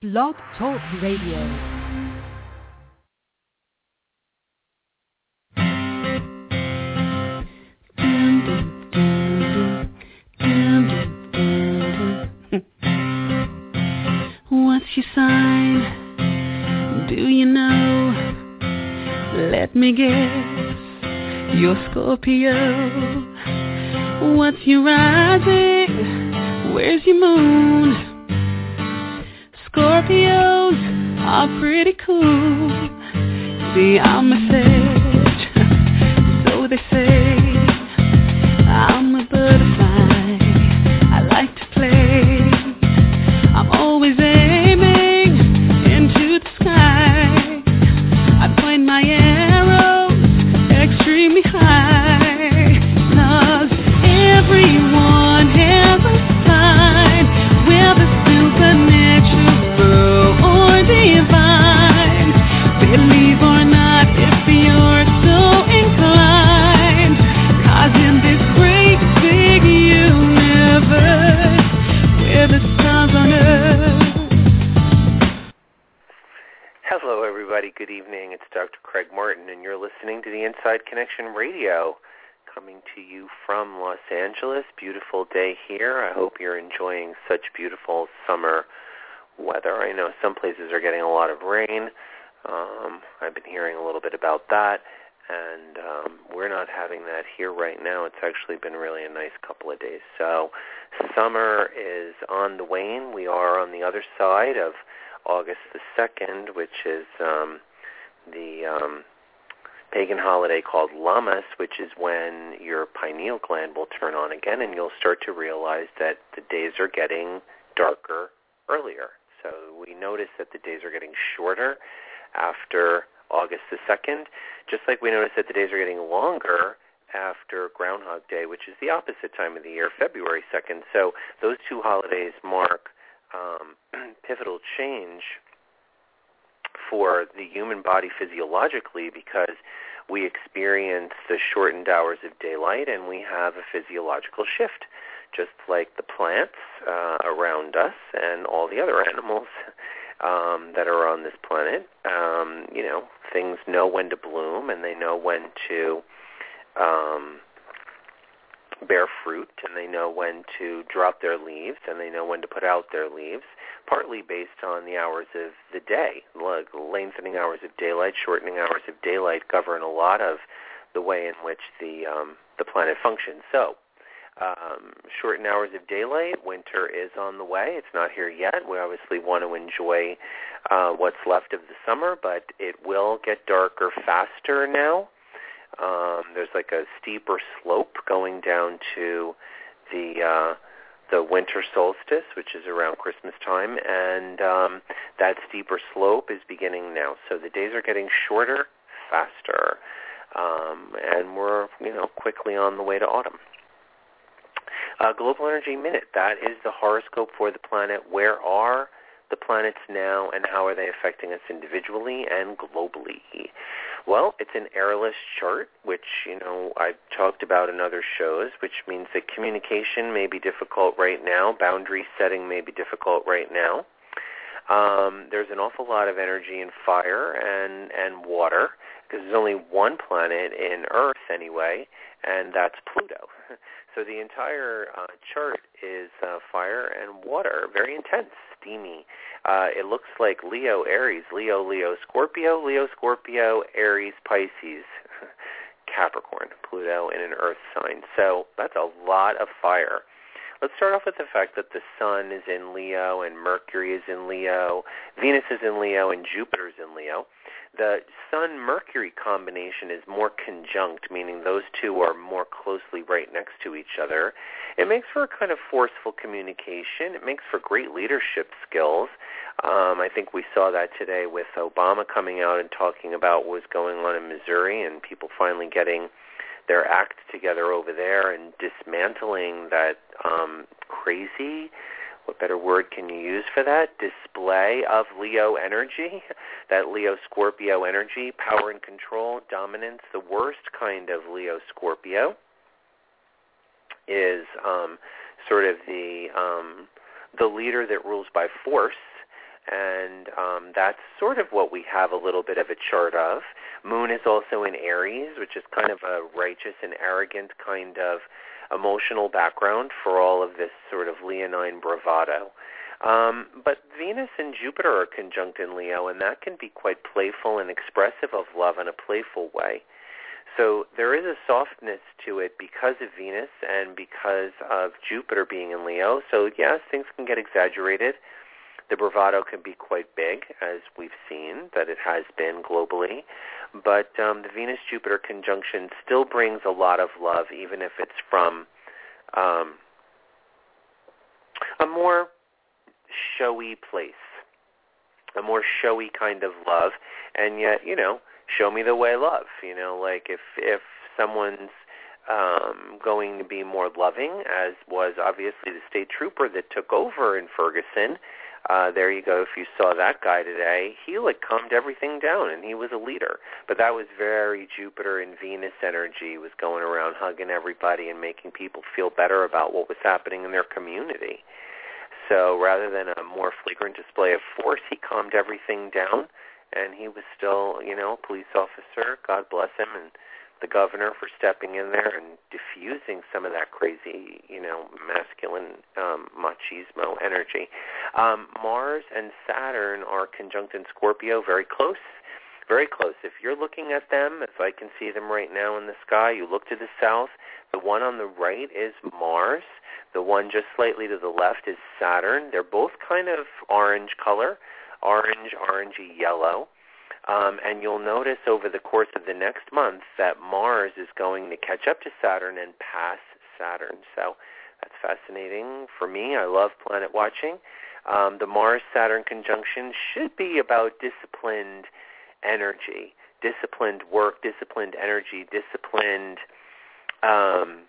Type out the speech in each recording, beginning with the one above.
Blog Talk Radio. What's your sign? Do you know? Let me guess. You're Scorpio. What's your rising? Where's your moon? Scorpios are pretty cool. See, I'm a Dr. Craig Martin, and you're listening to the Inside Connection Radio, coming to you from Los Angeles. Beautiful day here. I hope you're enjoying such beautiful summer weather. I know some places are getting a lot of rain. Um, I've been hearing a little bit about that, and um, we're not having that here right now. It's actually been really a nice couple of days. So summer is on the wane. We are on the other side of August the 2nd, which is um, the um, pagan holiday called Lammas, which is when your pineal gland will turn on again, and you'll start to realize that the days are getting darker earlier. So we notice that the days are getting shorter after August the 2nd, just like we notice that the days are getting longer after Groundhog Day, which is the opposite time of the year, February 2nd. So those two holidays mark um, pivotal change for the human body physiologically because we experience the shortened hours of daylight and we have a physiological shift, just like the plants uh, around us and all the other animals um, that are on this planet. Um, you know, things know when to bloom and they know when to um, bear fruit and they know when to drop their leaves and they know when to put out their leaves, partly based on the hours of the day. Like lengthening hours of daylight, shortening hours of daylight govern a lot of the way in which the um, the planet functions. So, um, shortened hours of daylight, winter is on the way. It's not here yet. We obviously want to enjoy uh, what's left of the summer, but it will get darker faster now. Um, there's like a steeper slope going down to the uh, the winter solstice, which is around Christmas time, and um, that steeper slope is beginning now. So the days are getting shorter, faster, um, and we're you know quickly on the way to autumn. Uh, Global Energy Minute. That is the horoscope for the planet. Where are the planets now, and how are they affecting us individually and globally? Well, it's an airless chart, which, you know, I've talked about in other shows, which means that communication may be difficult right now. Boundary setting may be difficult right now. Um, there's an awful lot of energy in fire and, and water because there's only one planet in Earth anyway, and that's Pluto. So the entire uh, chart is uh, fire and water, very intense, steamy. Uh, it looks like Leo, Aries, Leo, Leo, Scorpio, Leo, Scorpio, Aries, Pisces, Capricorn, Pluto in an Earth sign. So that's a lot of fire. Let's start off with the fact that the Sun is in Leo and Mercury is in Leo, Venus is in Leo, and Jupiter is in Leo. The Sun-Mercury combination is more conjunct, meaning those two are more closely right next to each other. It makes for a kind of forceful communication. It makes for great leadership skills. Um, I think we saw that today with Obama coming out and talking about what was going on in Missouri and people finally getting their act together over there and dismantling that um, crazy what better word can you use for that? Display of Leo energy, that Leo Scorpio energy, power and control, dominance. The worst kind of Leo Scorpio is um, sort of the um, the leader that rules by force, and um, that's sort of what we have a little bit of a chart of. Moon is also in Aries, which is kind of a righteous and arrogant kind of emotional background for all of this sort of leonine bravado. Um, but Venus and Jupiter are conjunct in Leo, and that can be quite playful and expressive of love in a playful way. So there is a softness to it because of Venus and because of Jupiter being in Leo. So yes, things can get exaggerated. The bravado can be quite big, as we've seen that it has been globally. But um, the Venus-Jupiter conjunction still brings a lot of love, even if it's from um, a more showy place, a more showy kind of love. And yet, you know, show me the way love. You know, like if if someone's um, going to be more loving, as was obviously the state trooper that took over in Ferguson. Uh, there you go. If you saw that guy today, he like calmed everything down, and he was a leader. But that was very Jupiter and Venus energy. Was going around hugging everybody and making people feel better about what was happening in their community. So rather than a more flagrant display of force, he calmed everything down and he was still, you know, a police officer. God bless him, and the governor for stepping in there and diffusing some of that crazy, you know, masculine um, machismo energy. Um, Mars and Saturn are conjunct in Scorpio, very close. Very close. If you're looking at them, if I can see them right now in the sky, you look to the south. The one on the right is Mars. The one just slightly to the left is Saturn. They're both kind of orange color orange, orangey yellow. Um, and you'll notice over the course of the next month that Mars is going to catch up to Saturn and pass Saturn. So that's fascinating for me. I love planet watching. Um, the Mars-Saturn conjunction should be about disciplined energy, disciplined work, disciplined energy, disciplined um,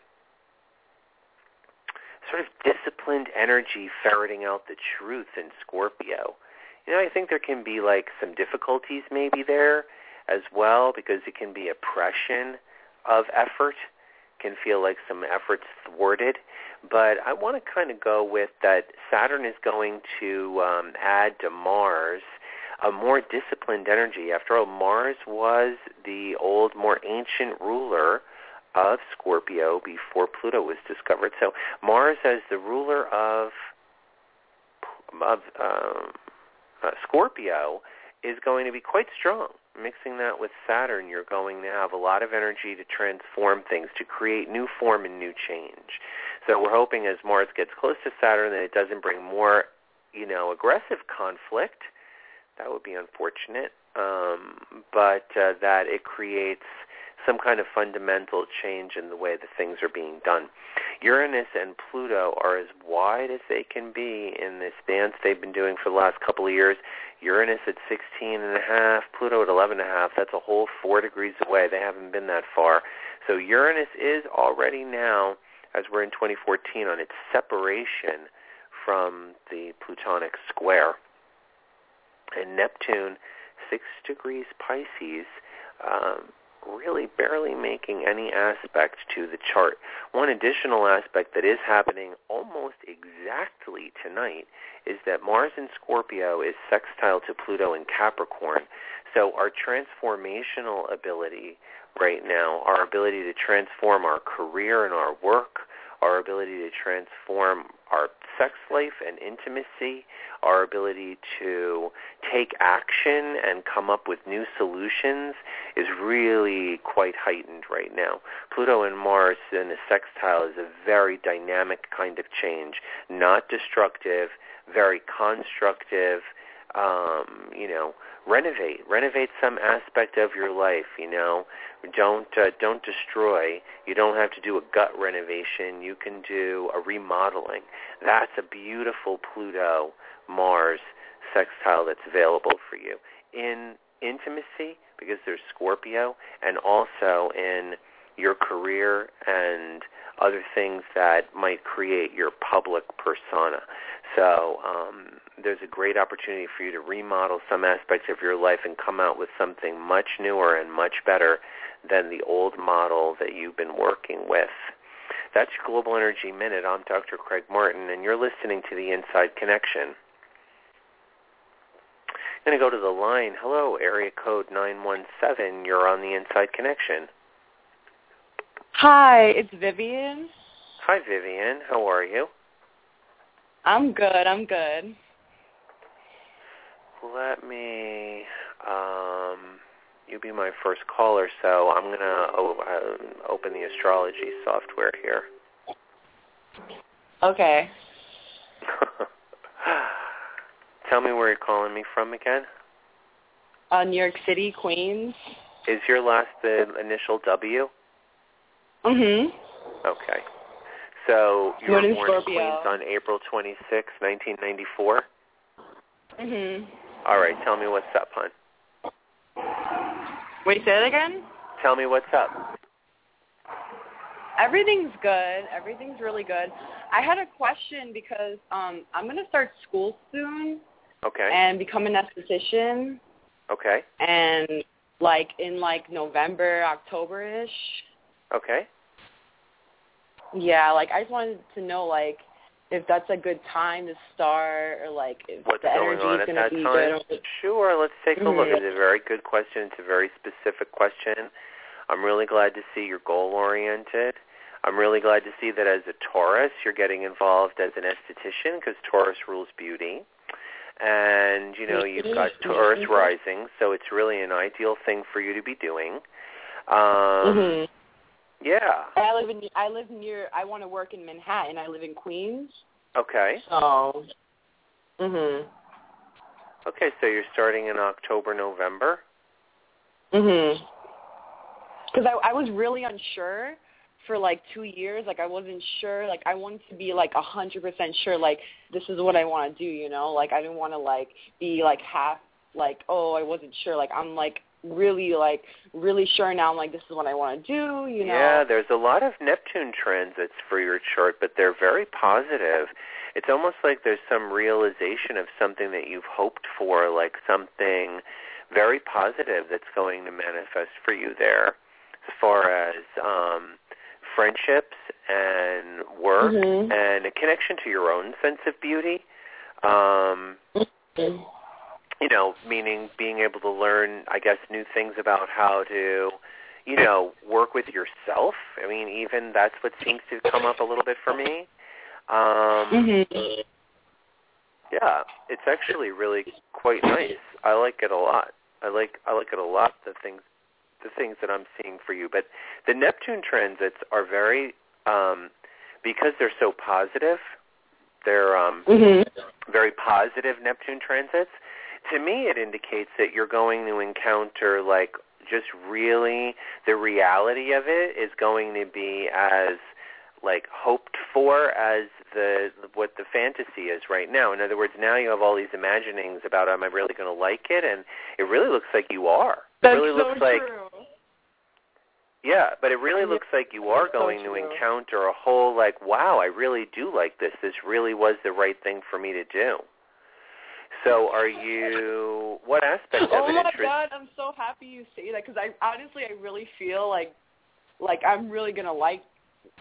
sort of disciplined energy ferreting out the truth in Scorpio you know, I think there can be like some difficulties maybe there as well because it can be oppression of effort, can feel like some efforts thwarted. But I want to kind of go with that Saturn is going to um, add to Mars a more disciplined energy. After all, Mars was the old, more ancient ruler of Scorpio before Pluto was discovered. So Mars as the ruler of of um, uh, Scorpio is going to be quite strong. Mixing that with Saturn, you're going to have a lot of energy to transform things, to create new form and new change. So we're hoping as Mars gets close to Saturn that it doesn't bring more, you know, aggressive conflict. That would be unfortunate. Um, but uh, that it creates some kind of fundamental change in the way that things are being done. Uranus and Pluto are as wide as they can be in this dance they've been doing for the last couple of years. Uranus at 16 and a half, Pluto at 11 and a half. That's a whole four degrees away. They haven't been that far. So Uranus is already now, as we're in 2014, on its separation from the Plutonic square. And Neptune, six degrees Pisces, um, really barely making any aspect to the chart. One additional aspect that is happening almost exactly tonight is that Mars in Scorpio is sextile to Pluto in Capricorn. So our transformational ability right now, our ability to transform our career and our work, our ability to transform our sex life and intimacy, our ability to take action and come up with new solutions is really quite heightened right now. Pluto and Mars in a sextile is a very dynamic kind of change, not destructive, very constructive, um, you know, renovate, renovate some aspect of your life, you know, don't uh, don't destroy. You don't have to do a gut renovation. You can do a remodeling. That's a beautiful Pluto Mars sextile that's available for you in intimacy because there's Scorpio, and also in your career and other things that might create your public persona. So um, there's a great opportunity for you to remodel some aspects of your life and come out with something much newer and much better than the old model that you've been working with. That's your Global Energy Minute. I'm Dr. Craig Martin, and you're listening to the Inside Connection. I'm going to go to the line. Hello, area code 917. You're on the Inside Connection. Hi, it's Vivian. Hi, Vivian. How are you? I'm good. I'm good. Let me. Um, you be my first caller, so I'm going to oh, uh, open the astrology software here. Okay. Tell me where you're calling me from again. Uh, New York City, Queens. Is your last the initial W? Mhm. Okay. So you were born in Queens on April 26, 1994. Mhm. All right. Tell me what's up, hon. Wait, say that again. Tell me what's up. Everything's good. Everything's really good. I had a question because um I'm gonna start school soon Okay. and become an esthetician, Okay. and like in like November, October ish. Okay. Yeah, like I just wanted to know like if that's a good time to start or like if What's the energy is gonna that be time? good. Sure. Let's take a look. Mhm. It's a very good question. It's a very specific question. I'm really glad to see you're goal oriented. I'm really glad to see that as a Taurus, you're getting involved as an esthetician because Taurus rules beauty. And, you know, you've got Taurus rising, so it's really an ideal thing for you to be doing. Um, Mhm. Yeah. I live in I live near I want to work in Manhattan. I live in Queens. Okay. So Mhm. Okay, so you're starting in October, November? Mhm. Cuz I I was really unsure for like 2 years. Like I wasn't sure. Like I wanted to be like a 100% sure like this is what I want to do, you know? Like I didn't want to like be like half like oh, I wasn't sure. Like I'm like really like really sure now. I'm like this is what I want to do, you know? Yeah, there's a lot of Neptune transits for your chart, but they're very positive. It's almost like there's some realization of something that you've hoped for, like something very positive that's going to manifest for you there as far as um friendships and work Mhm. and a connection to your own sense of beauty. Um Mhm. You know, meaning being able to learn, I guess, new things about how to, you know, work with yourself. I mean, even that's what seems to come up a little bit for me. Um, Mhm. yeah, it's actually really quite nice. I like it a lot. I like I like it a lot. The things the things that I'm seeing for you, but the Neptune transits are very um, because they're so positive. They're um, Mhm. very positive Neptune transits, to me it indicates that you're going to encounter like just really the reality of it is going to be as like hoped for as the what the fantasy is right now. In other words, now you have all these imaginings about am I really going to like it and it really looks like you are. That's it really so looks like yeah, but it really looks like you are so going to encounter a whole like, wow, I really do like this. This really was the right thing for me to do. So, are you? What aspect of oh it my interests? god, I'm so happy you say that because I honestly I really feel like like I'm really gonna like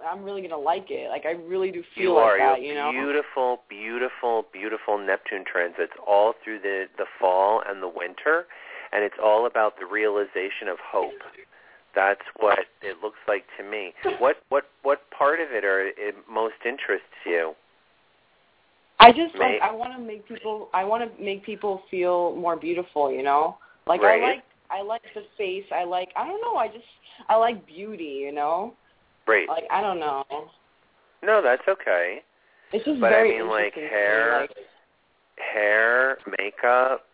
I'm really gonna like it. Like I really do feel You like are. that, you know. beautiful, beautiful, beautiful Neptune transits all through the the fall and the winter, and it's all about the realization of hope. That's what it looks like to me. What what what part of it are it most interests you? I just like I want to make people I want to make people feel more beautiful, you know. Like Right. I like I like the face. I like I don't know. I just I like beauty, you know. Great. Like I don't know. No, that's okay. It's just But I mean, like, hair, like, Hair, makeup,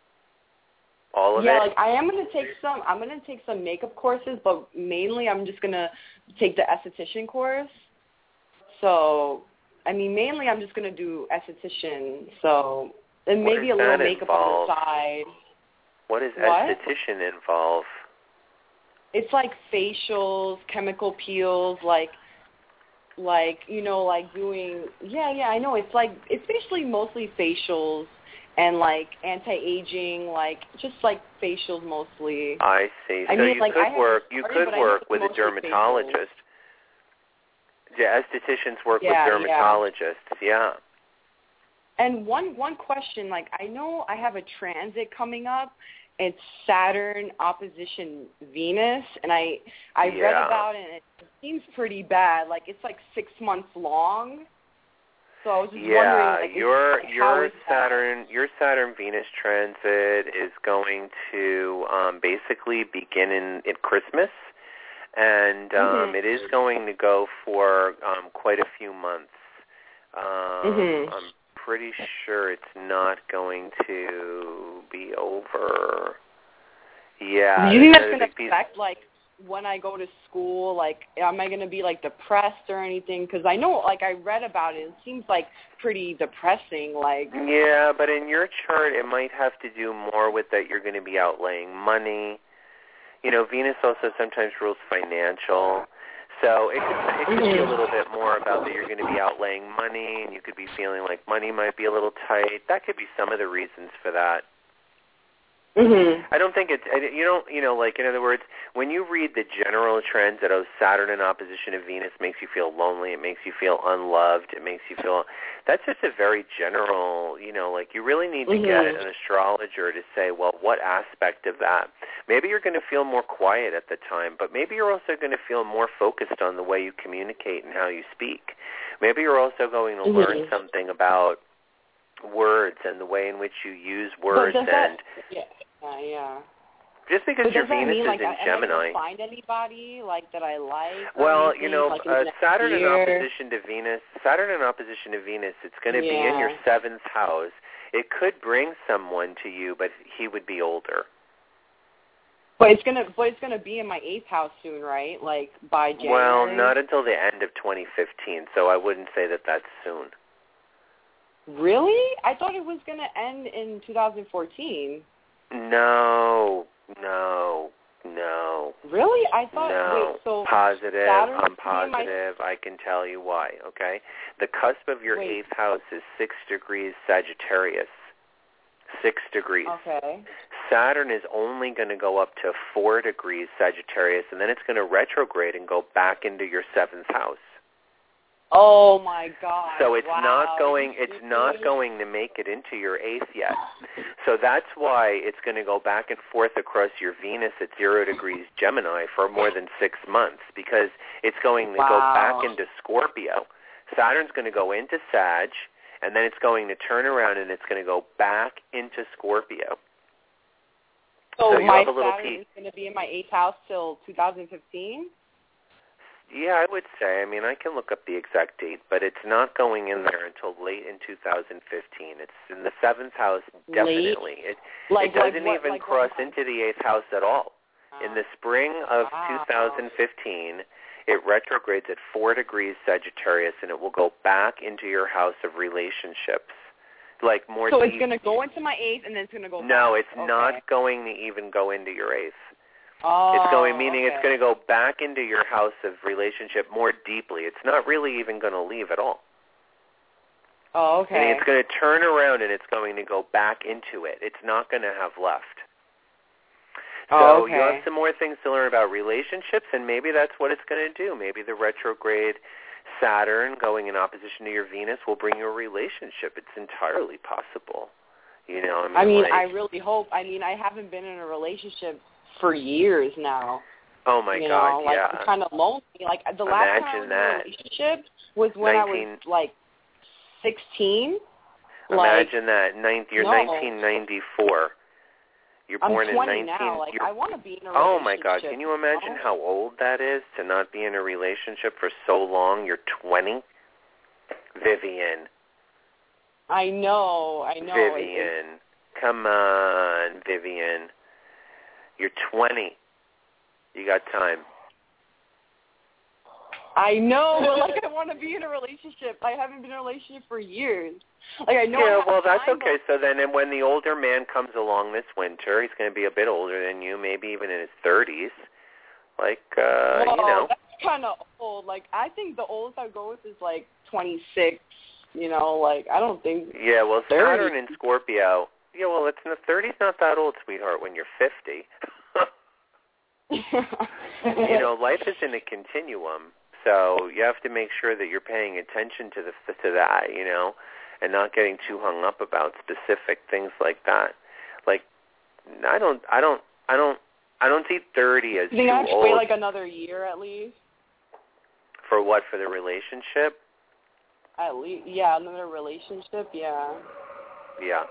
all of yeah, it. like I am gonna take some. I'm gonna take some makeup courses, but mainly I'm just gonna take the esthetician course. So, I mean, mainly I'm just gonna do esthetician. So, and What maybe a little makeup on the side. what does esthetician involve? It's like facials, chemical peels, like, like you know, like doing. Yeah, yeah, I know. It's like it's basically mostly facials and like anti-aging, like just like facials mostly. I see. I so mean, you like, I could work. You started, could work with a dermatologist. Yeah, estheticians work Yeah, with dermatologists. Yeah. And one one question, like I know I have a transit coming up. It's Saturn opposition Venus, and I I read about it. and It seems pretty bad. Like it's like six months long. So I was just Yeah, wondering, like, your like, your is that? Saturn your Saturn Venus transit is going to um, basically begin in at Christmas, and um, Mhm. it is going to go for um, quite a few months. Um, Mhm. I'm pretty sure it's not going to be over. Yeah, Do you think that's big piece- affect like when I go to school? Like, am I gonna be like depressed or anything? Because I know, like, I read about it. It seems like pretty depressing. Like, Yeah, but in your chart, it might have to do more with that you're going to be outlaying money. You know, Venus also sometimes rules financial. So it could, it could be a Mhm. little bit more about that you're going to be outlaying money and you could be feeling like money might be a little tight. That could be some of the reasons for that. Hmm I don't think it's, I- you don't, you know, like in other words, when you read the general trends that oh, Saturn in opposition to Venus makes you feel lonely, it makes you feel unloved, it makes you feel, that's just a very general, you know, like you really need to get Mhm. an astrologer to say, well, what aspect of that? Maybe you're going to feel more quiet at the time, but maybe you're also going to feel more focused on the way you communicate and how you speak. Maybe you're also going to learn Mhm. something about words and the way in which you use words and yeah, yeah, yeah. just because But your Venus mean is like in I Gemini. find anybody like that I like? Well, anything, you know, like, uh, Saturn in opposition to Venus, Saturn in opposition to Venus, it's going to be in your seventh house. It could bring someone to you, but he would be older. But it's gonna, but it's gonna be in my eighth house soon, right? Like by January. Well, not until the end of 2015, so I wouldn't say that that's soon. Really? I thought it was gonna end in 2014. No, no, no, Really? I thought. no. Wait, so positive. Saturn I'm in my- positive. I can tell you why. Okay, the cusp of your Wait. eighth house is six degrees Sagittarius. Six degrees. okay. Saturn is only going to go up to four degrees Sagittarius, and then it's going to retrograde and go back into your seventh house. Oh my God. So it's wow. not going. It's not going to make it into your eighth yet. So that's why it's going to go back and forth across your Venus at zero degrees Gemini for more than six months because it's going to go back into Scorpio. Saturn's going to go into Sag, and then it's going to turn around and it's going to go back into Scorpio. So, so you my have a little Saturn peek. is gonna be in my eighth house till 2015. Yeah, I would say. I mean, I can look up the exact date, but it's not going in there until late in 2015. It's in the seventh house, definitely. It, Like it doesn't like what, even like cross into the eighth house at all. In the spring of ah. Wow. 2015, it retrogrades at four degrees Sagittarius, and it will go back into your house of relationships, like more. So it's gonna go into my eighth and then it's gonna go. No, back. it's Okay. not going to even go into your eighth. Oh, It's going, oh, meaning it's going to go back into your house of relationship more deeply. It's not really even going to leave at all. Oh, okay. It's going to turn around and it's going to go back into it. It's not going to have left. So Oh, okay. you have some more things to learn about relationships, and maybe that's what it's going to do. Maybe the retrograde Saturn going in opposition to your Venus will bring you a relationship. It's entirely possible. You know, I mean, I mean, like, I really hope. I mean, I haven't been in a relationship for years now. oh my you God, know, like yeah. I'm kind of lonely. Like the last time I was Imagine that. in a relationship was when I 19 was like 16. Like Imagine that. Ninth, you're no. 1994. You're I'm born 20 in 19. now. Like I want to be in a oh my God! Can you imagine how old that is to not be in a relationship for so long? You're 20. Vivian, I know. I know. Vivian, come on, Vivian. You're 20. You got time. I know, but like I want to be in a relationship. I haven't been in a relationship for years. Like I know. Yeah, have well, that's time, okay. So then, and when the older man comes along this winter, he's going to be a bit older than you, maybe even in his 30s. Like, uh, but, you know. that's kind of old. Like I think the oldest I go with is like 26. You know, like I don't think. Yeah, well, 30. Saturn in Scorpio. Yeah, well, it's in the 30s. Not that old, sweetheart. When you're 50, you know, life is in a continuum. So you have to make sure that you're paying attention to the to that. You know, and not getting too hung up about specific things like that. Like I don't I don't I don't I don't see 30 as You think too I have to old wait like another year at least? for what for the relationship. At least, yeah, another relationship, yeah. Yeah.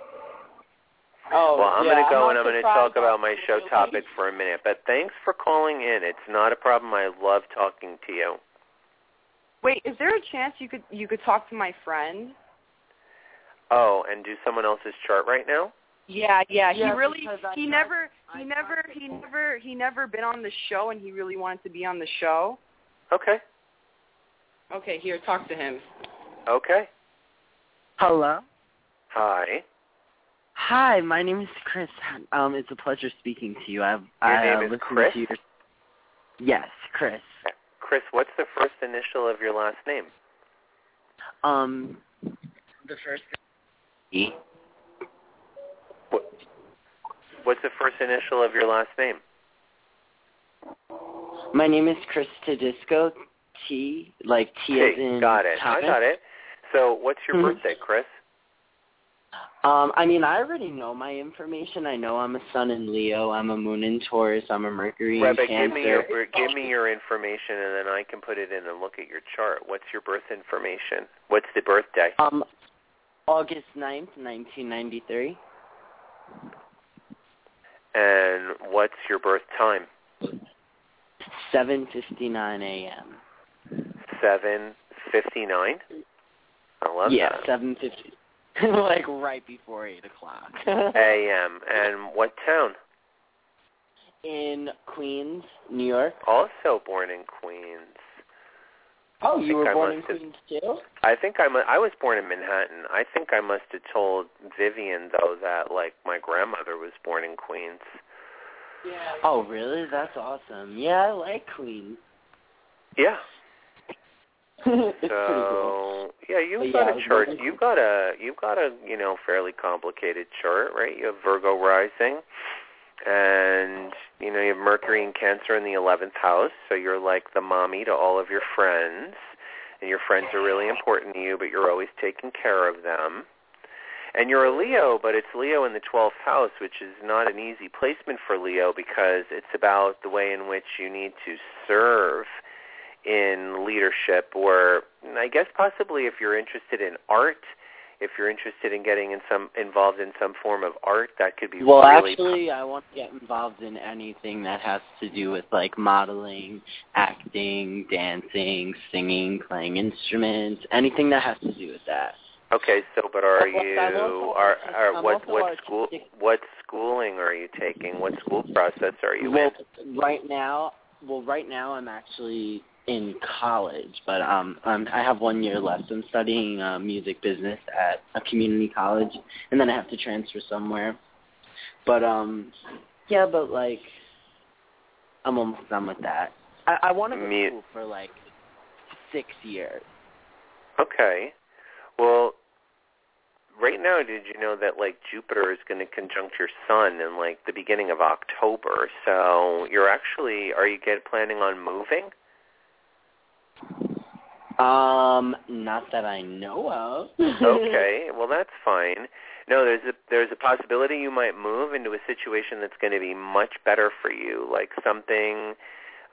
Oh, Well, I'm yeah, going to go not and I'm going to talk about my show topic for a minute. But thanks for calling in. It's not a problem. I love talking to you. Wait, is there a chance you could you could talk to my friend? Oh, and do someone else's chart right now? Yeah, yeah. He Yeah, really because I he never he tried never he never he never been on the show and he really wanted to be on the show. Okay. Okay, here, talk to him. Okay. Hello. Hi. Hi, my name is Chris. Um, it's a pleasure speaking to you. I've Your I, name uh, is Chris? Your... Yes, Chris. Chris, what's the first initial of your last name? Um, the first. E. What, what's the first initial of your last name? My name is Chris Tedisco. T like T as in got it. I got it. So what's your Mhm. birthday, Chris? Um, I mean, I already know my information. I know I'm a Sun in Leo. I'm a Moon in Taurus. I'm a Mercury Right, in but Cancer. give me your give me your information, and then I can put it in and look at your chart. What's your birth information? What's the birthday? Um, August ninth, 1993. And what's your birth time? 7:59 a.m. Seven fifty nine. I love yeah, that. 7:50. like right before eight o'clock. A.M. And what town? in Queens, New York. Also born in Queens. Oh, you were I born in have- Queens too? I think I'm. A, I was born in Manhattan. I think I must have told Vivian though that like my grandmother was born in Queens. Yeah. Oh, really? That's awesome. Yeah, I like Queens. Yeah. it's pretty cool. so yeah, you've got yeah, a chart. You've got a you've got a you know fairly complicated chart, right? You have Virgo rising, and you know you have Mercury and Cancer in the eleventh house. So you're like the mommy to all of your friends, and your friends are really important to you, but you're always taking care of them. And you're a Leo, but it's Leo in the 12th house, which is not an easy placement for Leo because it's about the way in which you need to serve in leadership or I guess possibly if you're interested in art, if you're interested in getting in some involved in some form of art, that could be Well, really actually, I want to get involved in anything that has to do with like modeling, acting, dancing, singing, playing instruments, anything that has to do with that. Okay, so but are Well, you I'm are, are I'm what also what school what schooling are you taking? What school process are you well, in? right now, well, right now I'm actually in college, but um, um, I have one year left. I'm studying uh, music business at a community college, and then I have to transfer somewhere. But um, yeah, but like, I'm almost done with that. I, I want to go school for like six years. Okay. Well, right now, did you know that like Jupiter is going to conjunct your Sun in like the beginning of October? So you're actually are you get planning on moving? Um, not that I know of. okay, well that's fine. No, there's a there's a possibility you might move into a situation that's going to be much better for you, like something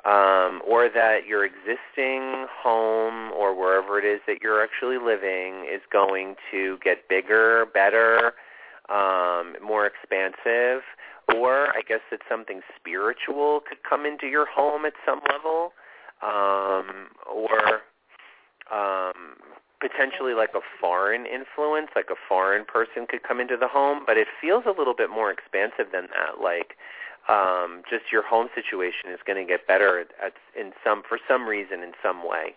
um or that your existing home or wherever it is that you're actually living is going to get bigger, better, um more expansive, or I guess that something spiritual could come into your home at some level. Um or um, potentially like a foreign influence, like a foreign person could come into the home, but it feels a little bit more expansive than that. Like um, just your home situation is going to get better at, at in some for some reason in some way.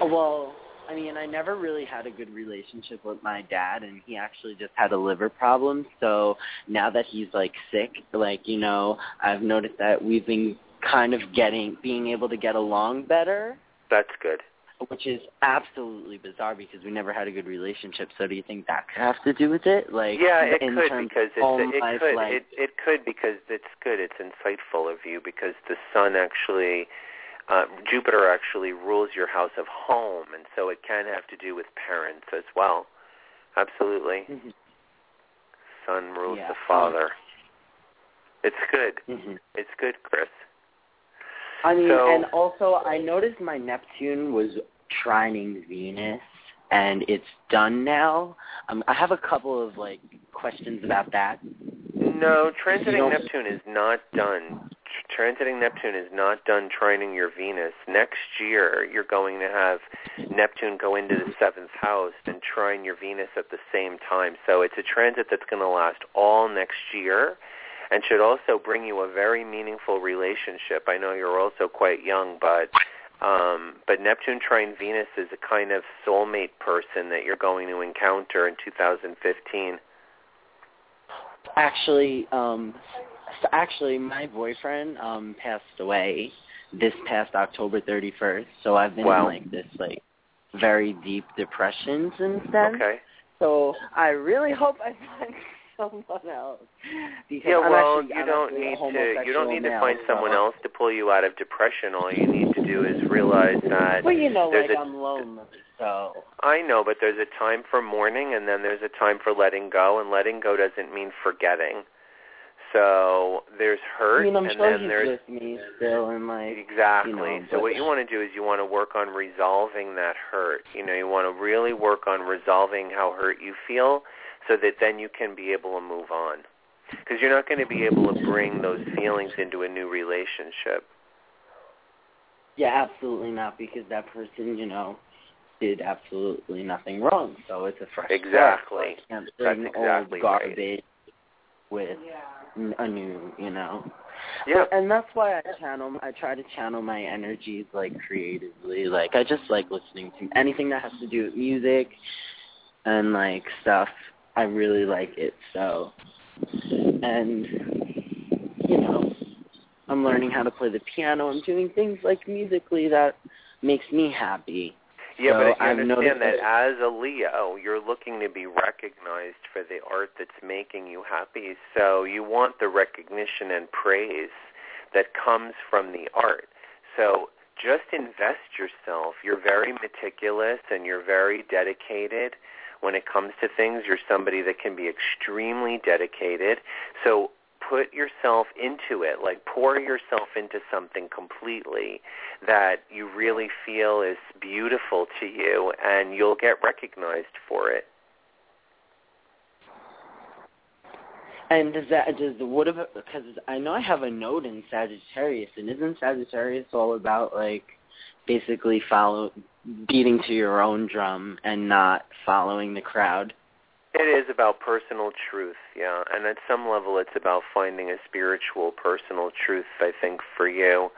Well, I mean, I never really had a good relationship with my dad, and he actually just had a liver problem. So now that he's like sick, like you know, I've noticed that we've been kind of getting, being able to get along better, That's good. Which is absolutely bizarre because we never had a good relationship. So do you think that could have to do with it? Like, yeah, it could because it's, it life, could like, it it could because it's good. It's insightful of you because the sun actually uh, Jupiter actually rules your house of home, and so it can have to do with parents as well. Absolutely. Mm-hmm. Son rules Yeah. the father. It's good. hmm It's good, Chris. I mean, So- and also I noticed my Neptune was trining Venus, and it's done now. Um, I have a couple of like questions about that. No, transiting Neptune is not done. Transiting Neptune is not done trining your Venus. Next year, you're going to have Neptune go into the seventh house and trine your Venus at the same time. So it's a transit that's going to last all next year and should also bring you a very meaningful relationship. I know you're also quite young, but um, but Neptune trine Venus is a kind of soulmate person that you're going to encounter in 2015. Actually, um, actually, my boyfriend um passed away this past October 31st, so I've been Wow. in like this like very deep depression since then. Okay. So I really hope I find someone else. Because Yeah, well, actually, you don't need to. You don't need to find someone else to pull you out of depression. All you need to do is realize that. Well, you know, like a- I'm lonely, so I know, but there's a time for mourning, and then there's a time for letting go, and letting go doesn't mean forgetting. So there's hurt, I mean, I'm and sure then there's with me still, and like Exactly. you know, so what you want to do is you want to work on resolving that hurt. You know, you want to really work on resolving how hurt you feel so that then you can be able to move on. Because you're not going to be able to bring those feelings into a new relationship. yeah, absolutely not, because that person, you know, did absolutely nothing wrong. So it's a fresh start. Exactly. I can't That's bring exactly old right. garbage with n- a new, you know. Yeah. But- and that's why I channel. I try to channel my energies like creatively. Like I just like listening to anything that has to do with music and like stuff. I really like it. So, and you know, I'm learning how to play the piano. I'm doing things like musically that makes me happy. Yeah, So but you I've understand that as a Leo, you're looking to be recognized for the art that's making you happy. So you want the recognition and praise that comes from the art. So just invest yourself. You're very meticulous and you're very dedicated. When it comes to things, you're somebody that can be extremely dedicated. So put yourself into it, like pour yourself into something completely that you really feel is beautiful to you and you'll get recognized for it. And does that does the what about because I know I have a Node in Sagittarius, and isn't Sagittarius all about like basically follow beating to your own drum and not following the crowd? It is about personal truth, yeah. And at some level it's about finding a spiritual personal truth, I think, for you.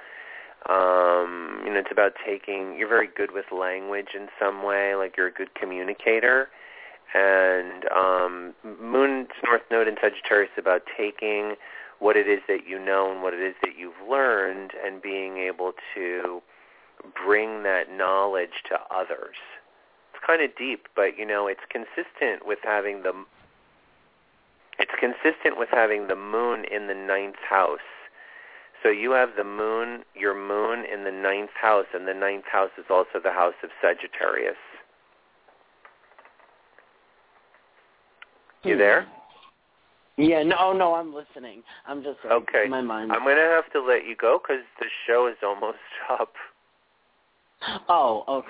Um, you know, it's about taking you're very good with language in some way, like you're a good communicator. And um Moon's North Node in Sagittarius is about taking what it is that you know and what it is that you've learned and being able to bring that knowledge to others. It's kind of deep, but you know, it's consistent with having the it's consistent with having the moon in the ninth house. So you have the moon, your moon in the ninth house, and the ninth house is also the house of Sagittarius. You Hmm. there? Yeah, no, no, I'm listening. I'm just like, Okay. My mind. I'm going to have to let you go because the show is almost up. Oh, okay.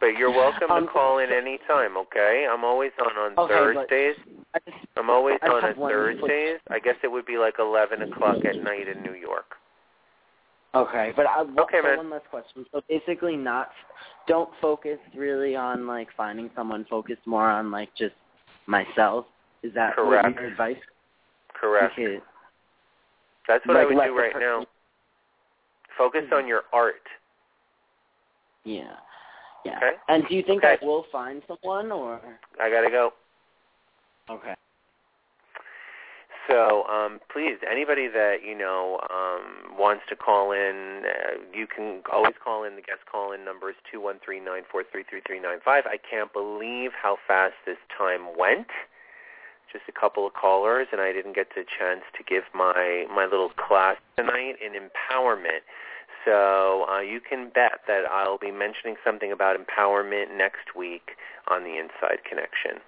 But you're welcome Um, to call in any time, okay? I'm always on on Okay, Thursdays. Just, I'm always on on Thursdays. I guess it would be like 11 o'clock at night in New York. okay, but I Okay, so man. one last question. So basically, not don't focus really on like finding someone. Focus more on like just myself. Is that Correct. your advice? Correct. Okay. That's what I would do right person- now. Focus Mhm. on your art. Yeah. Yeah. Okay. And do you think Okay. I will find someone or I got to go. okay. So um, please, anybody that you know um, wants to call in, uh, you can always call in. The guest call-in number is two one three nine four three three three nine five. I can't believe how fast this time went. Just a couple of callers, and I didn't get the chance to give my my little class tonight in empowerment. So uh, you can bet that I'll be mentioning something about empowerment next week on the Inside Connection.